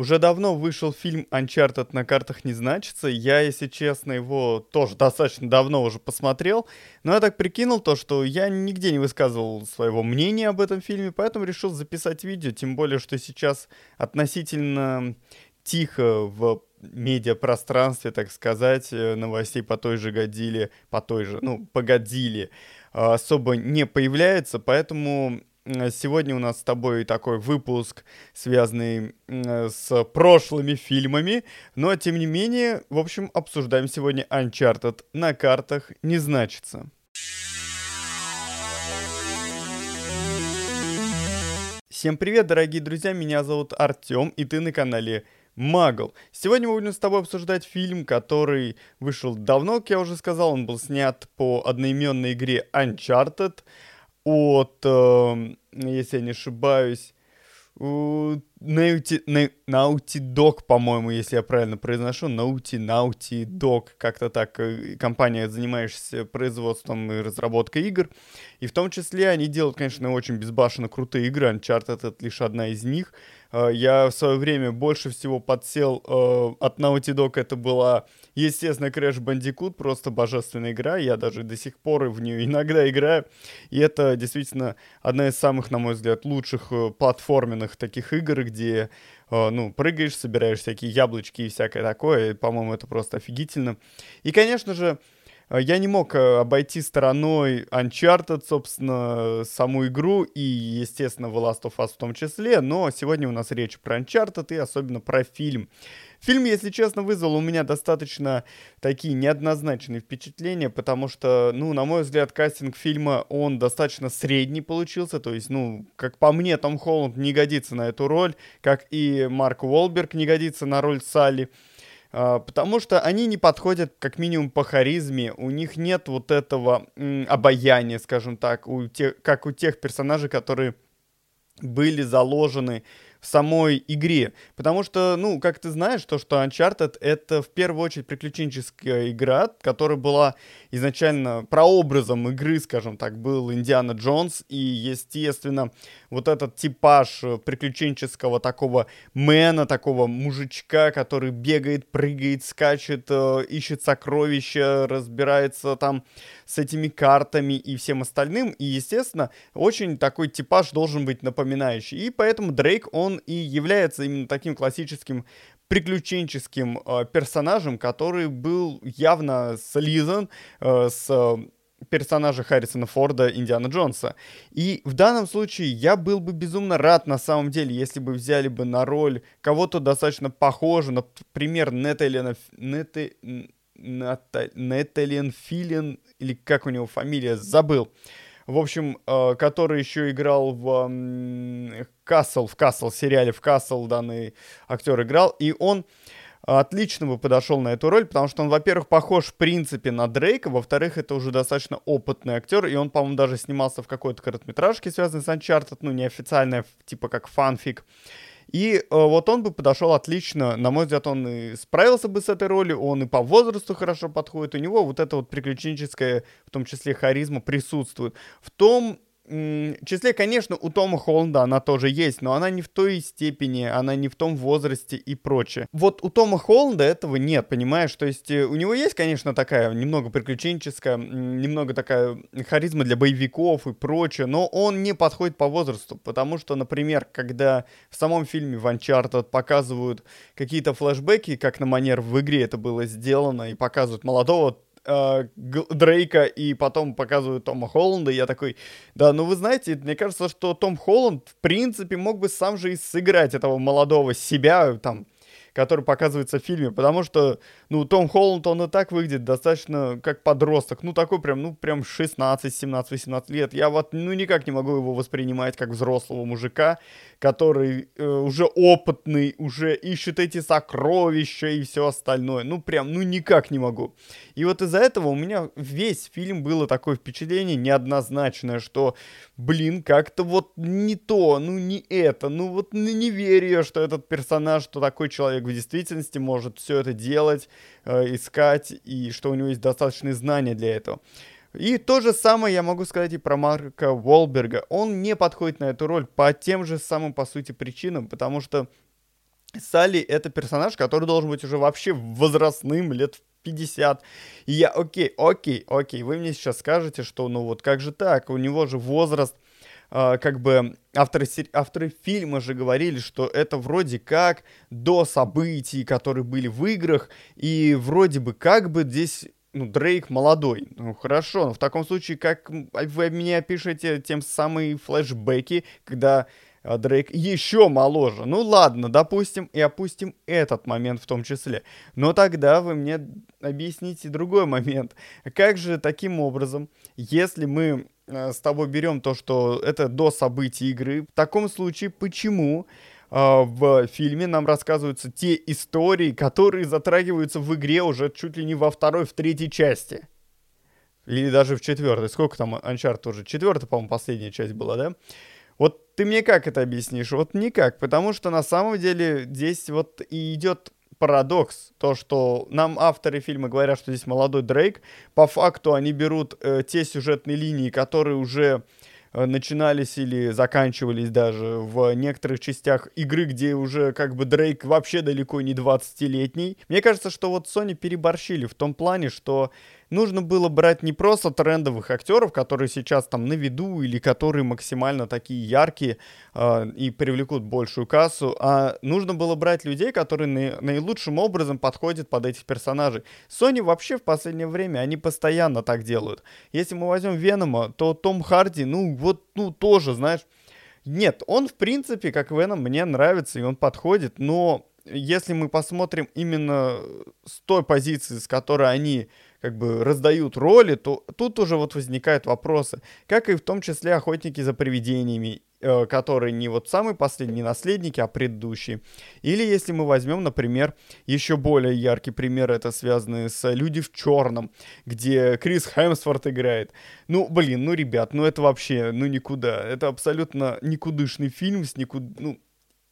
Уже давно вышел фильм Uncharted на картах не значится. Я, если честно, его тоже достаточно давно уже посмотрел. Но я так прикинул то, что я нигде не высказывал своего мнения об этом фильме, поэтому решил записать видео. Тем более, что сейчас относительно тихо в медиапространстве, так сказать, э, новостей по той же годили, по той же, ну, погодили, особо не появляется, поэтому Сегодня у нас с тобой такой выпуск, связанный с прошлыми фильмами, но тем не менее, в общем, обсуждаем сегодня Uncharted на картах не значится. Всем привет, дорогие друзья, меня зовут Артем, и ты на канале Магл. Сегодня мы будем с тобой обсуждать фильм, который вышел давно, как я уже сказал, он был снят по одноименной игре Uncharted от, э, если я не ошибаюсь, Naughty, Naughty Dog, по-моему, если я правильно произношу, Naughty, Naughty Dog, как-то так, э, компания, занимающаяся производством и разработкой игр, и в том числе они делают, конечно, очень безбашенно крутые игры, Uncharted это лишь одна из них, э, я в свое время больше всего подсел э, от Naughty Dog, это была, естественно, Crash Bandicoot, просто божественная игра, я даже до сих пор в нее иногда играю, и это действительно одна из самых, на мой взгляд, лучших платформенных таких игр, где, э, ну, прыгаешь, собираешь всякие яблочки и всякое такое. По-моему, это просто офигительно. И, конечно же, я не мог э, обойти стороной Uncharted, собственно, саму игру и, естественно, The Last of Us в том числе, но сегодня у нас речь про Uncharted и особенно про фильм. Фильм, если честно, вызвал у меня достаточно такие неоднозначные впечатления, потому что, ну, на мой взгляд, кастинг фильма, он достаточно средний получился, то есть, ну, как по мне, Том Холланд не годится на эту роль, как и Марк Уолберг не годится на роль Салли. Uh, потому что они не подходят как минимум по харизме, у них нет вот этого м, обаяния, скажем так, у тех, как у тех персонажей, которые были заложены самой игре. Потому что, ну, как ты знаешь, то, что Uncharted это в первую очередь приключенческая игра, которая была изначально прообразом игры, скажем так, был Индиана Джонс, и, естественно, вот этот типаж приключенческого такого мэна, такого мужичка, который бегает, прыгает, скачет, э, ищет сокровища, разбирается там с этими картами и всем остальным, и, естественно, очень такой типаж должен быть напоминающий. И поэтому Дрейк, он и является именно таким классическим приключенческим э, персонажем, который был явно слизан э, с э, персонажа Харрисона Форда, Индиана Джонса. И в данном случае я был бы безумно рад, на самом деле, если бы взяли бы на роль кого-то достаточно похожего, например, Неталина... Нете... Неталин Филин, или как у него фамилия, забыл в общем, э, который еще играл в Касл, в Касл, сериале в Касл данный актер играл, и он отлично бы подошел на эту роль, потому что он, во-первых, похож в принципе на Дрейка, во-вторых, это уже достаточно опытный актер, и он, по-моему, даже снимался в какой-то короткометражке, связанной с Uncharted, ну, неофициальная, типа как фанфик. И э, вот он бы подошел отлично, на мой взгляд, он и справился бы с этой ролью, он и по возрасту хорошо подходит, у него вот эта вот приключенческая, в том числе харизма присутствует. В том числе, конечно, у Тома Холланда она тоже есть, но она не в той степени, она не в том возрасте и прочее. Вот у Тома Холланда этого нет, понимаешь? То есть э, у него есть, конечно, такая немного приключенческая, немного такая харизма для боевиков и прочее, но он не подходит по возрасту, потому что, например, когда в самом фильме в Uncharted показывают какие-то флешбеки, как на манер в игре это было сделано, и показывают молодого э, Дрейка и потом показывают Тома Холланда, я такой, да, ну вы знаете, мне кажется, что Том Холланд, в принципе, мог бы сам же и сыграть этого молодого себя, там, который показывается в фильме, потому что, ну, Том Холланд, он и так выглядит достаточно как подросток, ну, такой прям, ну, прям 16, 17, 18 лет. Я вот, ну, никак не могу его воспринимать как взрослого мужика, который э, уже опытный, уже ищет эти сокровища и все остальное. Ну, прям, ну, никак не могу. И вот из-за этого у меня весь фильм было такое впечатление неоднозначное, что, блин, как-то вот не то, ну, не это, ну, вот не верю я, что этот персонаж, что такой человек в действительности может все это делать, э, искать, и что у него есть достаточные знания для этого. И то же самое я могу сказать и про Марка Волберга. Он не подходит на эту роль по тем же самым, по сути, причинам, потому что Салли это персонаж, который должен быть уже вообще возрастным, лет в 50. И я, окей, окей, окей, вы мне сейчас скажете, что ну вот как же так, у него же возраст, как бы авторы, авторы фильма же говорили, что это вроде как до событий, которые были в играх, и вроде бы как бы здесь ну, Дрейк молодой. Ну, хорошо, но в таком случае, как вы мне опишете тем самые флешбеки, когда а Дрейк еще моложе. Ну ладно, допустим, и опустим этот момент в том числе. Но тогда вы мне объясните другой момент. Как же таким образом, если мы с тобой берем то, что это до событий игры, в таком случае почему э, в фильме нам рассказываются те истории, которые затрагиваются в игре уже чуть ли не во второй, в третьей части? Или даже в четвертой. Сколько там Uncharted уже? Четвертая, по-моему, последняя часть была, да? Вот ты мне как это объяснишь? Вот никак, потому что на самом деле здесь вот и идет парадокс, то, что нам авторы фильма говорят, что здесь молодой Дрейк, по факту они берут э, те сюжетные линии, которые уже э, начинались или заканчивались даже в некоторых частях игры, где уже как бы Дрейк вообще далеко не 20-летний. Мне кажется, что вот Sony переборщили в том плане, что нужно было брать не просто трендовых актеров, которые сейчас там на виду или которые максимально такие яркие э, и привлекут большую кассу, а нужно было брать людей, которые на, наилучшим образом подходят под этих персонажей. Sony вообще в последнее время, они постоянно так делают. Если мы возьмем Венома, то Том Харди, ну вот, ну тоже, знаешь, нет, он в принципе, как Веном, мне нравится и он подходит, но если мы посмотрим именно с той позиции, с которой они как бы раздают роли, то тут уже вот возникают вопросы. Как и в том числе охотники за привидениями, э, которые не вот самые последние наследники, а предыдущие. Или если мы возьмем, например, еще более яркий пример, это связанный с «Люди в черном», где Крис Хемсворт играет. Ну, блин, ну, ребят, ну это вообще, ну никуда. Это абсолютно никудышный фильм с никуда, ну,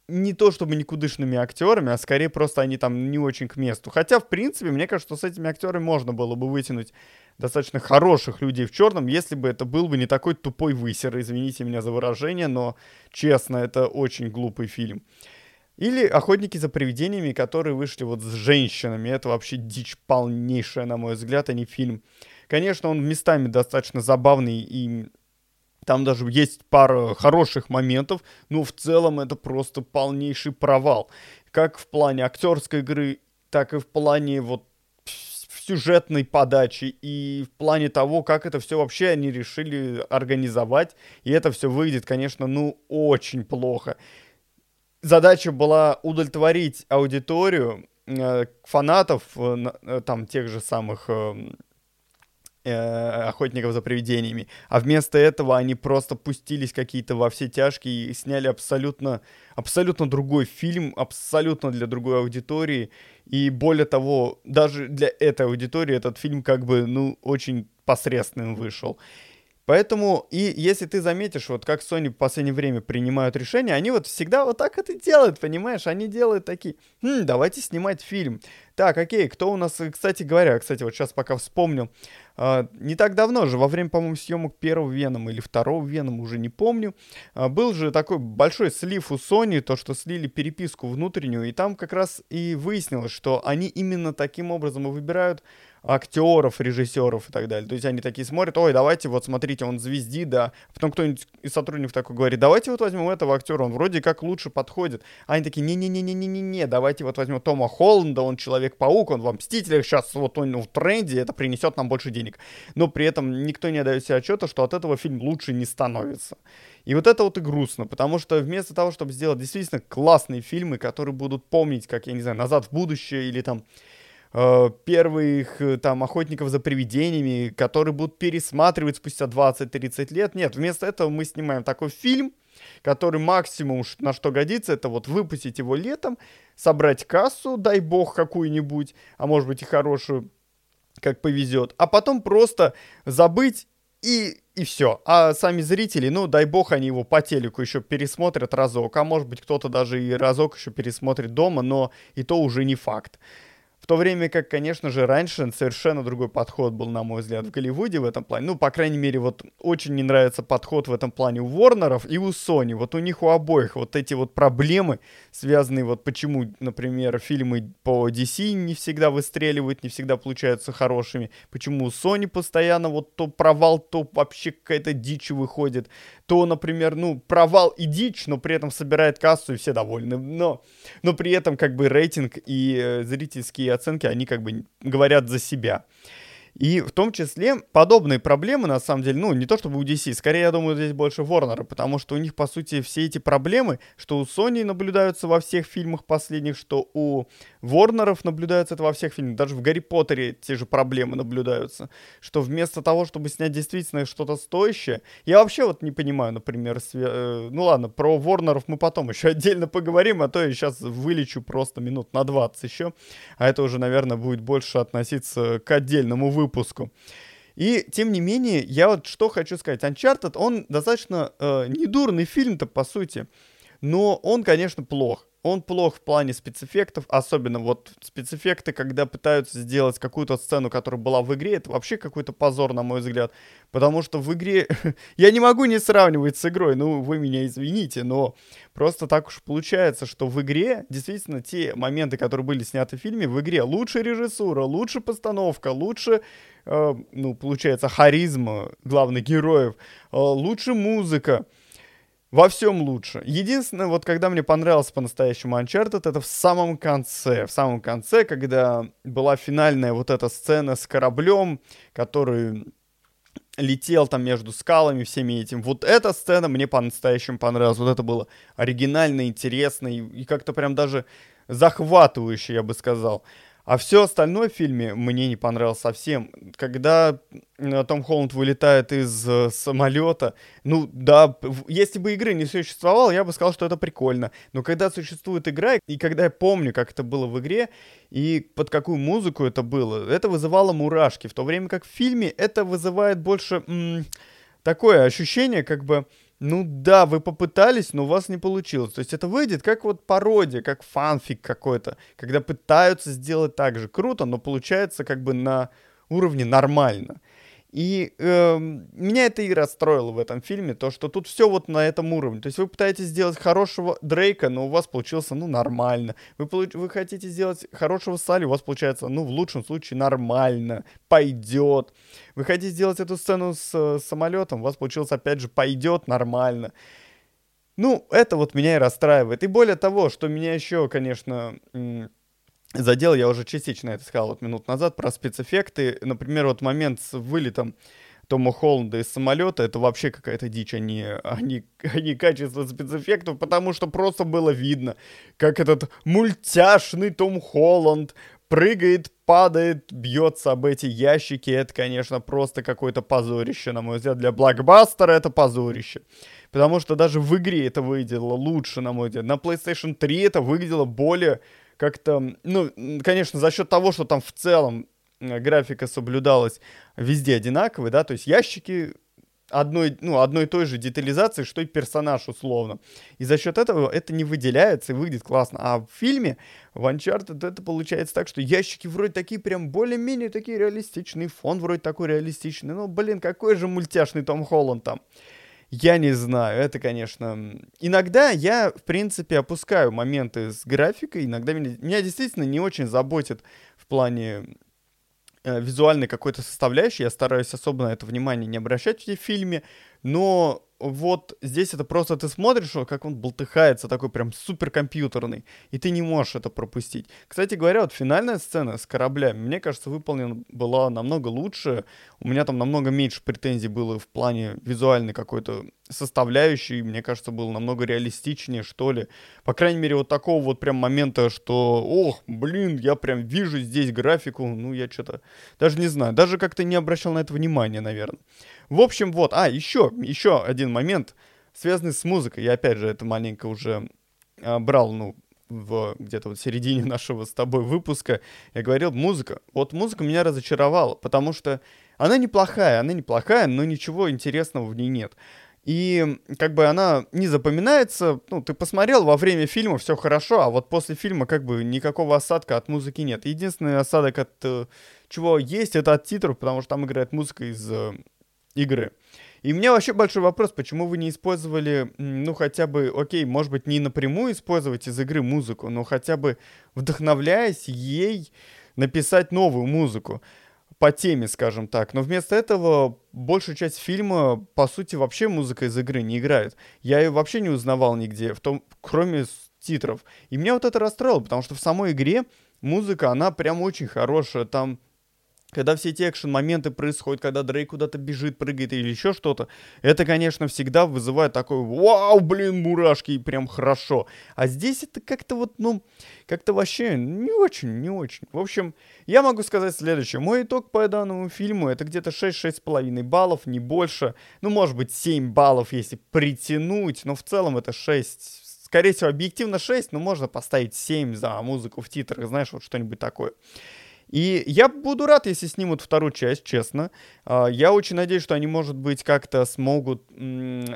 не то чтобы никудышными актерами, а скорее просто они там не очень к месту. Хотя, в принципе, мне кажется, что с этими актерами можно было бы вытянуть достаточно хороших людей в черном, если бы это был бы не такой тупой высер. Извините меня за выражение, но честно, это очень глупый фильм. Или «Охотники за привидениями», которые вышли вот с женщинами. Это вообще дичь полнейшая, на мой взгляд, а не фильм. Конечно, он местами достаточно забавный и там даже есть пара хороших моментов, но в целом это просто полнейший провал. Как в плане актерской игры, так и в плане вот сюжетной подачи и в плане того, как это все вообще они решили организовать. И это все выйдет, конечно, ну очень плохо. Задача была удовлетворить аудиторию, э, фанатов, э, э, там, тех же самых э, Э, охотников за привидениями. А вместо этого они просто пустились какие-то во все тяжкие и сняли абсолютно, абсолютно другой фильм, абсолютно для другой аудитории. И более того, даже для этой аудитории этот фильм как бы, ну, очень посредственным вышел. Поэтому, и если ты заметишь, вот как Sony в последнее время принимают решения, они вот всегда вот так это делают, понимаешь? Они делают такие, хм, давайте снимать фильм. Так, окей, кто у нас, кстати говоря, кстати, вот сейчас пока вспомнил, э, не так давно же, во время, по-моему, съемок первого Венома или второго Венома, уже не помню, э, был же такой большой слив у Sony, то, что слили переписку внутреннюю, и там как раз и выяснилось, что они именно таким образом и выбирают актеров, режиссеров и так далее. То есть они такие смотрят, ой, давайте вот смотрите, он звезди, да. Потом кто-нибудь из сотрудников такой говорит, давайте вот возьмем этого актера, он вроде как лучше подходит. А они такие, не-не-не-не-не-не, давайте вот возьмем Тома Холланда, он Человек-паук, он в Мстителях, сейчас вот он в тренде, это принесет нам больше денег. Но при этом никто не отдает себе отчета, что от этого фильм лучше не становится. И вот это вот и грустно, потому что вместо того, чтобы сделать действительно классные фильмы, которые будут помнить, как, я не знаю, «Назад в будущее» или там Э, первых э, там охотников за привидениями, которые будут пересматривать спустя 20-30 лет. Нет, вместо этого мы снимаем такой фильм, который максимум на что годится, это вот выпустить его летом, собрать кассу, дай бог, какую-нибудь, а может быть и хорошую, как повезет, а потом просто забыть и, и все. А сами зрители, ну, дай бог, они его по телеку еще пересмотрят разок, а может быть кто-то даже и разок еще пересмотрит дома, но и то уже не факт то время как, конечно же, раньше совершенно другой подход был, на мой взгляд, в Голливуде в этом плане. Ну, по крайней мере, вот очень не нравится подход в этом плане у Ворнеров и у Sony. Вот у них у обоих вот эти вот проблемы, связанные вот почему, например, фильмы по DC не всегда выстреливают, не всегда получаются хорошими, почему у Sony постоянно вот то провал, то вообще какая-то дичь выходит, то, например, ну, провал и дичь, но при этом собирает кассу и все довольны. Но, но при этом как бы рейтинг и э, зрительские оценки, они как бы говорят за себя. И в том числе подобные проблемы, на самом деле, ну, не то чтобы у DC, скорее, я думаю, здесь больше Warner, потому что у них, по сути, все эти проблемы, что у Sony наблюдаются во всех фильмах последних, что у Warner'ов наблюдаются это во всех фильмах, даже в Гарри Поттере те же проблемы наблюдаются, что вместо того, чтобы снять действительно что-то стоящее, я вообще вот не понимаю, например, све... э, ну ладно, про Warner'ов мы потом еще отдельно поговорим, а то я сейчас вылечу просто минут на 20 еще, а это уже, наверное, будет больше относиться к отдельному выпуску. И, тем не менее, я вот что хочу сказать. Uncharted, он достаточно э, недурный фильм-то, по сути. Но он, конечно, плох. Он плох в плане спецэффектов, особенно вот спецэффекты, когда пытаются сделать какую-то сцену, которая была в игре, это вообще какой-то позор, на мой взгляд. Потому что в игре... я не могу не сравнивать с игрой, ну, вы меня извините, но просто так уж получается, что в игре действительно те моменты, которые были сняты в фильме, в игре лучше режиссура, лучше постановка, лучше, э, ну, получается, харизма главных героев, э, лучше музыка. Во всем лучше. Единственное, вот когда мне понравился по-настоящему Uncharted, это в самом конце. В самом конце, когда была финальная вот эта сцена с кораблем, который летел там между скалами, всеми этим. Вот эта сцена мне по-настоящему понравилась. Вот это было оригинально, интересно и, и как-то прям даже захватывающе, я бы сказал. А все остальное в фильме мне не понравилось совсем. Когда э, Том Холланд вылетает из э, самолета, ну да, если бы игры не существовало, я бы сказал, что это прикольно. Но когда существует игра, и когда я помню, как это было в игре, и под какую музыку это было, это вызывало мурашки. В то время как в фильме это вызывает больше м- такое ощущение, как бы ну да, вы попытались, но у вас не получилось. То есть это выйдет как вот пародия, как фанфик какой-то, когда пытаются сделать так же круто, но получается как бы на уровне нормально. И э, меня это и расстроило в этом фильме, то, что тут все вот на этом уровне. То есть вы пытаетесь сделать хорошего Дрейка, но у вас получился, ну, нормально. Вы, вы хотите сделать хорошего Салли, у вас получается, ну, в лучшем случае, нормально, пойдет. Вы хотите сделать эту сцену с, с самолетом, у вас получилось, опять же, пойдет нормально. Ну, это вот меня и расстраивает. И более того, что меня еще, конечно, задел, я уже частично это сказал вот минут назад, про спецэффекты. Например, вот момент с вылетом Тома Холланда из самолета, это вообще какая-то дичь, они, они, они качество спецэффектов, потому что просто было видно, как этот мультяшный Том Холланд прыгает, падает, бьется об эти ящики. Это, конечно, просто какое-то позорище, на мой взгляд. Для блокбастера это позорище. Потому что даже в игре это выглядело лучше, на мой взгляд. На PlayStation 3 это выглядело более как-то, ну, конечно, за счет того, что там в целом графика соблюдалась везде одинаковой, да, то есть ящики одной, ну, одной и той же детализации, что и персонаж условно. И за счет этого это не выделяется и выглядит классно. А в фильме в Uncharted это получается так, что ящики вроде такие прям более-менее такие реалистичные, фон вроде такой реалистичный. Ну, блин, какой же мультяшный Том Холланд там. Я не знаю, это, конечно... Иногда я, в принципе, опускаю моменты с графикой, иногда меня, меня действительно не очень заботит в плане э, визуальной какой-то составляющей, я стараюсь особо на это внимание не обращать в фильме, но вот здесь это просто ты смотришь, как он болтыхается, такой прям суперкомпьютерный, и ты не можешь это пропустить. Кстати говоря, вот финальная сцена с кораблями, мне кажется, выполнена была намного лучше. У меня там намного меньше претензий было в плане визуальной какой-то составляющей, мне кажется, было намного реалистичнее, что ли. По крайней мере, вот такого вот прям момента, что, ох, блин, я прям вижу здесь графику, ну, я что-то даже не знаю, даже как-то не обращал на это внимания, наверное. В общем, вот, а, еще, еще один момент, связанный с музыкой. Я, опять же, это маленько уже а, брал, ну, в где-то вот середине нашего с тобой выпуска, я говорил, музыка. Вот музыка меня разочаровала, потому что она неплохая, она неплохая, но ничего интересного в ней нет. И как бы она не запоминается, ну, ты посмотрел во время фильма, все хорошо, а вот после фильма как бы никакого осадка от музыки нет. Единственный осадок от э, чего есть, это от титров, потому что там играет музыка из э, игры. И у меня вообще большой вопрос, почему вы не использовали, ну, хотя бы, окей, может быть, не напрямую использовать из игры музыку, но хотя бы вдохновляясь ей написать новую музыку по теме, скажем так. Но вместо этого большую часть фильма, по сути, вообще музыка из игры не играет. Я ее вообще не узнавал нигде, в том, кроме титров. И меня вот это расстроило, потому что в самой игре музыка, она прям очень хорошая. Там когда все эти экшен-моменты происходят, когда Дрейк куда-то бежит, прыгает или еще что-то, это, конечно, всегда вызывает такой «Вау, блин, мурашки!» и прям хорошо. А здесь это как-то вот, ну, как-то вообще не очень, не очень. В общем, я могу сказать следующее. Мой итог по данному фильму это где-то 6-6,5 баллов, не больше. Ну, может быть, 7 баллов, если притянуть, но в целом это 6 скорее всего, объективно 6, но можно поставить 7 за музыку в титрах, знаешь, вот что-нибудь такое. И я буду рад, если снимут вторую часть, честно. А, я очень надеюсь, что они, может быть, как-то смогут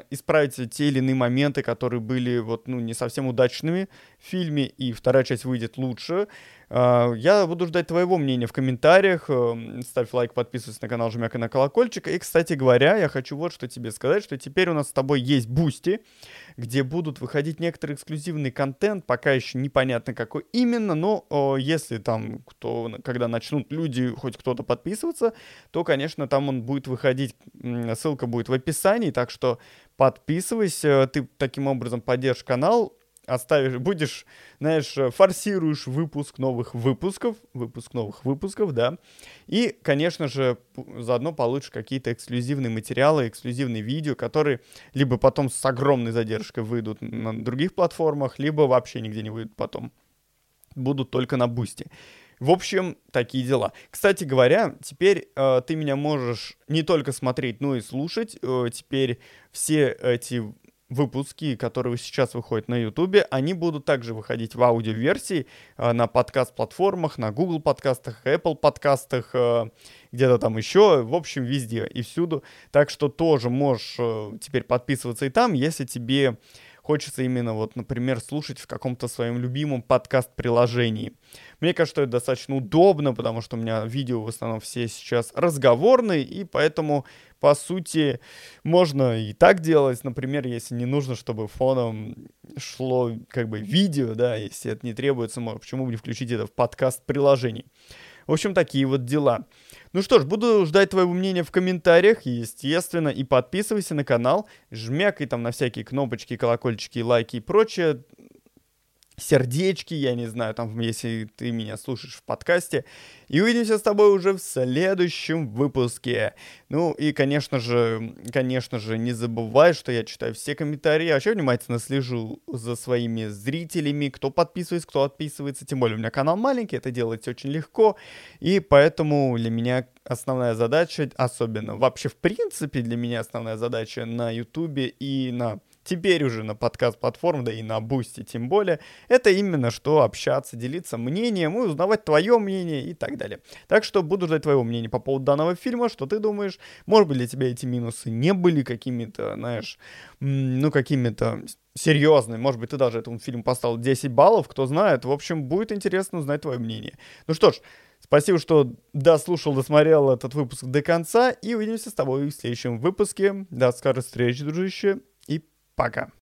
исправить те или иные моменты, которые были вот, ну, не совсем удачными фильме, и вторая часть выйдет лучше. А, я буду ждать твоего мнения в комментариях. Эм, ставь лайк, подписывайся на канал, жмякай на колокольчик. И, кстати говоря, я хочу вот что тебе сказать, что теперь у нас с тобой есть Boosty, где будут выходить некоторый эксклюзивный контент, пока еще непонятно какой именно, но если там, кто, когда начнут люди, хоть кто-то подписываться, то, конечно, там он будет выходить, ссылка будет в описании, так что подписывайся, ты таким образом поддержишь канал, оставишь, будешь, знаешь, форсируешь выпуск новых выпусков, выпуск новых выпусков, да, и, конечно же, заодно получишь какие-то эксклюзивные материалы, эксклюзивные видео, которые либо потом с огромной задержкой выйдут на других платформах, либо вообще нигде не выйдут потом. Будут только на бусте. В общем, такие дела. Кстати говоря, теперь э, ты меня можешь не только смотреть, но и слушать. Э, теперь все эти выпуски, которые сейчас выходят на YouTube, они будут также выходить в аудиоверсии э, на подкаст-платформах, на Google подкастах, Apple подкастах, э, где-то там еще, в общем, везде и всюду. Так что тоже можешь э, теперь подписываться и там, если тебе хочется именно вот, например, слушать в каком-то своем любимом подкаст-приложении. Мне кажется, что это достаточно удобно, потому что у меня видео в основном все сейчас разговорные, и поэтому, по сути, можно и так делать. Например, если не нужно, чтобы фоном шло как бы видео, да, если это не требуется, почему бы не включить это в подкаст-приложении. В общем, такие вот дела. Ну что ж, буду ждать твоего мнения в комментариях, естественно, и подписывайся на канал, жмякай там на всякие кнопочки, колокольчики, лайки и прочее сердечки, я не знаю, там, если ты меня слушаешь в подкасте. И увидимся с тобой уже в следующем выпуске. Ну и, конечно же, конечно же, не забывай, что я читаю все комментарии, а вообще внимательно слежу за своими зрителями, кто подписывается, кто отписывается. Тем более у меня канал маленький, это делать очень легко. И поэтому для меня основная задача, особенно вообще в принципе для меня основная задача на ютубе и на теперь уже на подкаст-платформ, да и на Boosty тем более, это именно что общаться, делиться мнением и узнавать твое мнение и так далее. Так что буду ждать твоего мнения по поводу данного фильма, что ты думаешь, может быть для тебя эти минусы не были какими-то, знаешь, ну какими-то серьезными, может быть ты даже этому фильму поставил 10 баллов, кто знает, в общем, будет интересно узнать твое мнение. Ну что ж, Спасибо, что дослушал, досмотрел этот выпуск до конца. И увидимся с тобой в следующем выпуске. До скорых встреч, дружище. И Пока.